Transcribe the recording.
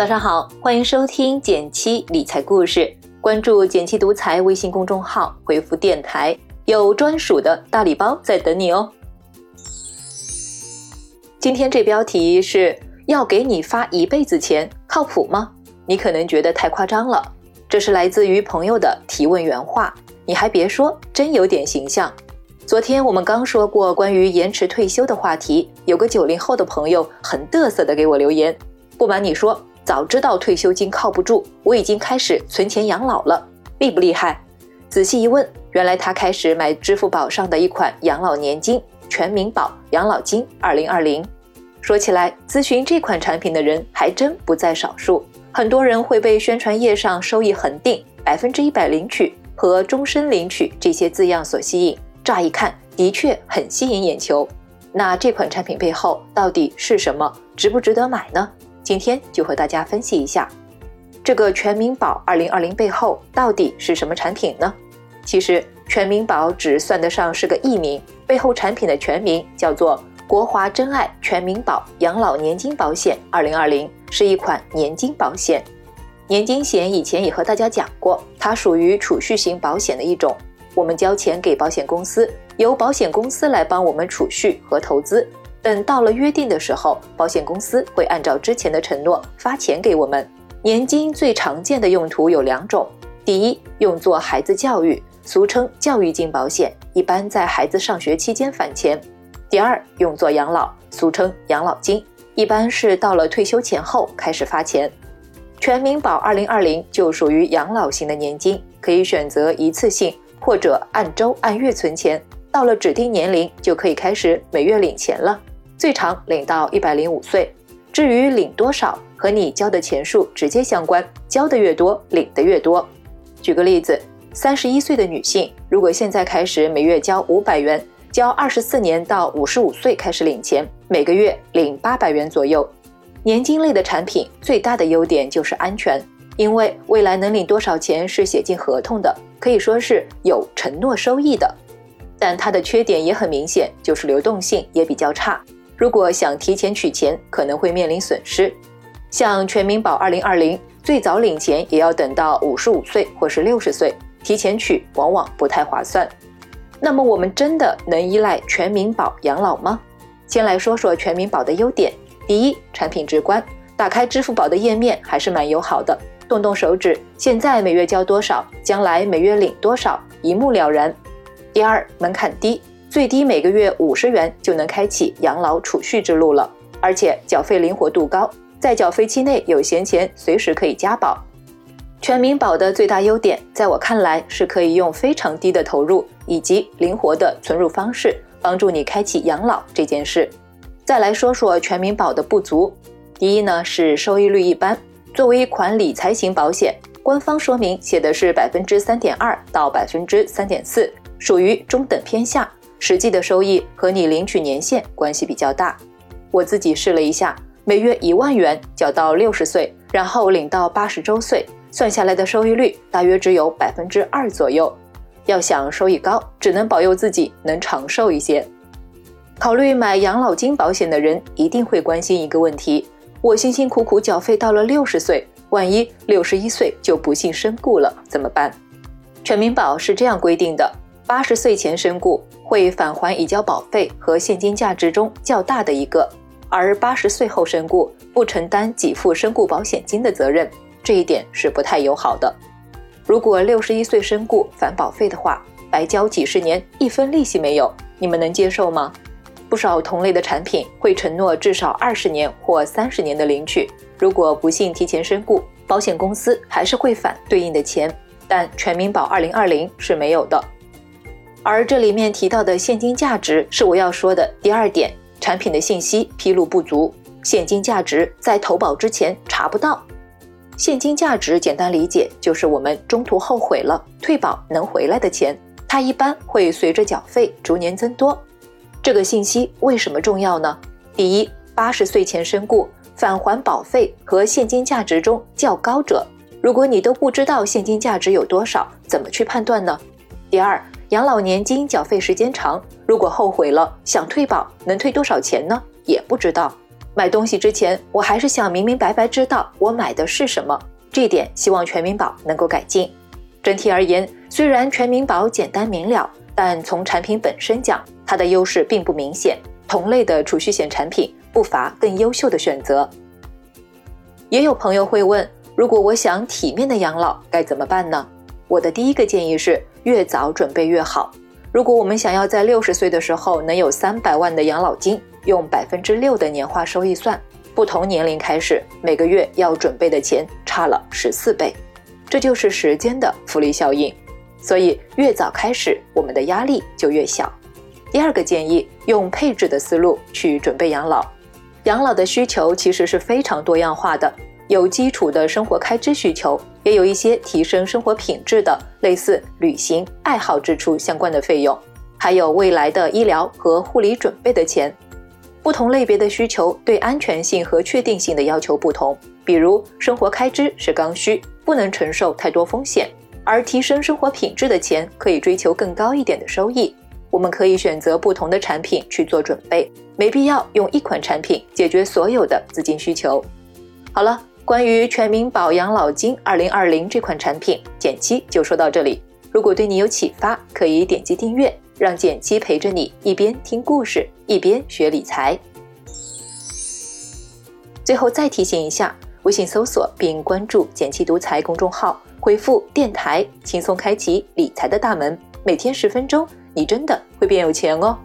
早上好，欢迎收听减七理财故事，关注减七独裁微信公众号，回复电台，有专属的大礼包在等你哦。今天这标题是要给你发一辈子钱，靠谱吗？你可能觉得太夸张了，这是来自于朋友的提问原话，你还别说，真有点形象。昨天我们刚说过关于延迟退休的话题，有个九零后的朋友很嘚瑟的给我留言，不瞒你说，早知道退休金靠不住，我已经开始存钱养老了，厉不厉害？仔细一问，原来他开始买支付宝上的一款养老年金——全民保养老金二零二零。说起来，咨询这款产品的人还真不在少数，很多人会被宣传页上收益恒定、百分之一百领取和终身领取这些字样所吸引。乍一看，的确很吸引眼球。那这款产品背后到底是什么？值不值得买呢？今天就和大家分析一下，这个全民保二零二零背后到底是什么产品呢？其实，全民保只算得上是个艺名，背后产品的全名叫做国华真爱全民保养老年金保险二零二零，是一款年金保险。年金险以前也和大家讲过，它属于储蓄型保险的一种。我们交钱给保险公司，由保险公司来帮我们储蓄和投资。等到了约定的时候，保险公司会按照之前的承诺发钱给我们。年金最常见的用途有两种：第一，用作孩子教育，俗称教育金保险，一般在孩子上学期间返钱；第二，用作养老，俗称养老金，一般是到了退休前后开始发钱。全民保二零二零就属于养老型的年金，可以选择一次性。或者按周按月存钱，到了指定年龄就可以开始每月领钱了，最长领到一百零五岁。至于领多少，和你交的钱数直接相关，交的越多，领的越多。举个例子，三十一岁的女性，如果现在开始每月交五百元，交二十四年到五十五岁开始领钱，每个月领八百元左右。年金类的产品最大的优点就是安全。因为未来能领多少钱是写进合同的，可以说是有承诺收益的。但它的缺点也很明显，就是流动性也比较差。如果想提前取钱，可能会面临损失。像全民保二零二零，最早领钱也要等到五十五岁或是六十岁，提前取往往不太划算。那么我们真的能依赖全民保养老吗？先来说说全民保的优点。第一，产品直观，打开支付宝的页面还是蛮友好的。动动手指，现在每月交多少，将来每月领多少，一目了然。第二，门槛低，最低每个月五十元就能开启养老储蓄之路了，而且缴费灵活度高，在缴费期内有闲钱，随时可以加保。全民保的最大优点，在我看来是可以用非常低的投入以及灵活的存入方式，帮助你开启养老这件事。再来说说全民保的不足，第一呢是收益率一般。作为一款理财型保险，官方说明写的是百分之三点二到百分之三点四，属于中等偏下。实际的收益和你领取年限关系比较大。我自己试了一下，每月一万元缴到六十岁，然后领到八十周岁，算下来的收益率大约只有百分之二左右。要想收益高，只能保佑自己能长寿一些。考虑买养老金保险的人一定会关心一个问题。我辛辛苦苦缴费到了六十岁，万一六十一岁就不幸身故了怎么办？全民保是这样规定的：八十岁前身故会返还已交保费和现金价值中较大的一个，而八十岁后身故不承担给付身故保险金的责任，这一点是不太友好的。如果六十一岁身故返保费的话，白交几十年，一分利息没有，你们能接受吗？不少同类的产品会承诺至少二十年或三十年的领取，如果不幸提前身故，保险公司还是会返对应的钱，但全民保二零二零是没有的。而这里面提到的现金价值是我要说的第二点，产品的信息披露不足，现金价值在投保之前查不到。现金价值简单理解就是我们中途后悔了退保能回来的钱，它一般会随着缴费逐年增多。这个信息为什么重要呢？第一，八十岁前身故返还保费和现金价值中较高者，如果你都不知道现金价值有多少，怎么去判断呢？第二，养老年金缴费时间长，如果后悔了想退保，能退多少钱呢？也不知道。买东西之前，我还是想明明白白知道我买的是什么，这点希望全民保能够改进。整体而言，虽然全民保简单明了，但从产品本身讲，它的优势并不明显。同类的储蓄险产品不乏更优秀的选择。也有朋友会问，如果我想体面的养老该怎么办呢？我的第一个建议是，越早准备越好。如果我们想要在六十岁的时候能有三百万的养老金，用百分之六的年化收益算，不同年龄开始每个月要准备的钱差了十四倍。这就是时间的复利效应，所以越早开始，我们的压力就越小。第二个建议，用配置的思路去准备养老。养老的需求其实是非常多样化的，有基础的生活开支需求，也有一些提升生活品质的，类似旅行、爱好支出相关的费用，还有未来的医疗和护理准备的钱。不同类别的需求对安全性和确定性的要求不同，比如生活开支是刚需。不能承受太多风险，而提升生活品质的钱可以追求更高一点的收益。我们可以选择不同的产品去做准备，没必要用一款产品解决所有的资金需求。好了，关于全民保养老金二零二零这款产品，简七就说到这里。如果对你有启发，可以点击订阅，让简七陪着你一边听故事一边学理财。最后再提醒一下。微信搜索并关注“简七独裁”公众号，回复“电台”，轻松开启理财的大门。每天十分钟，你真的会变有钱哦！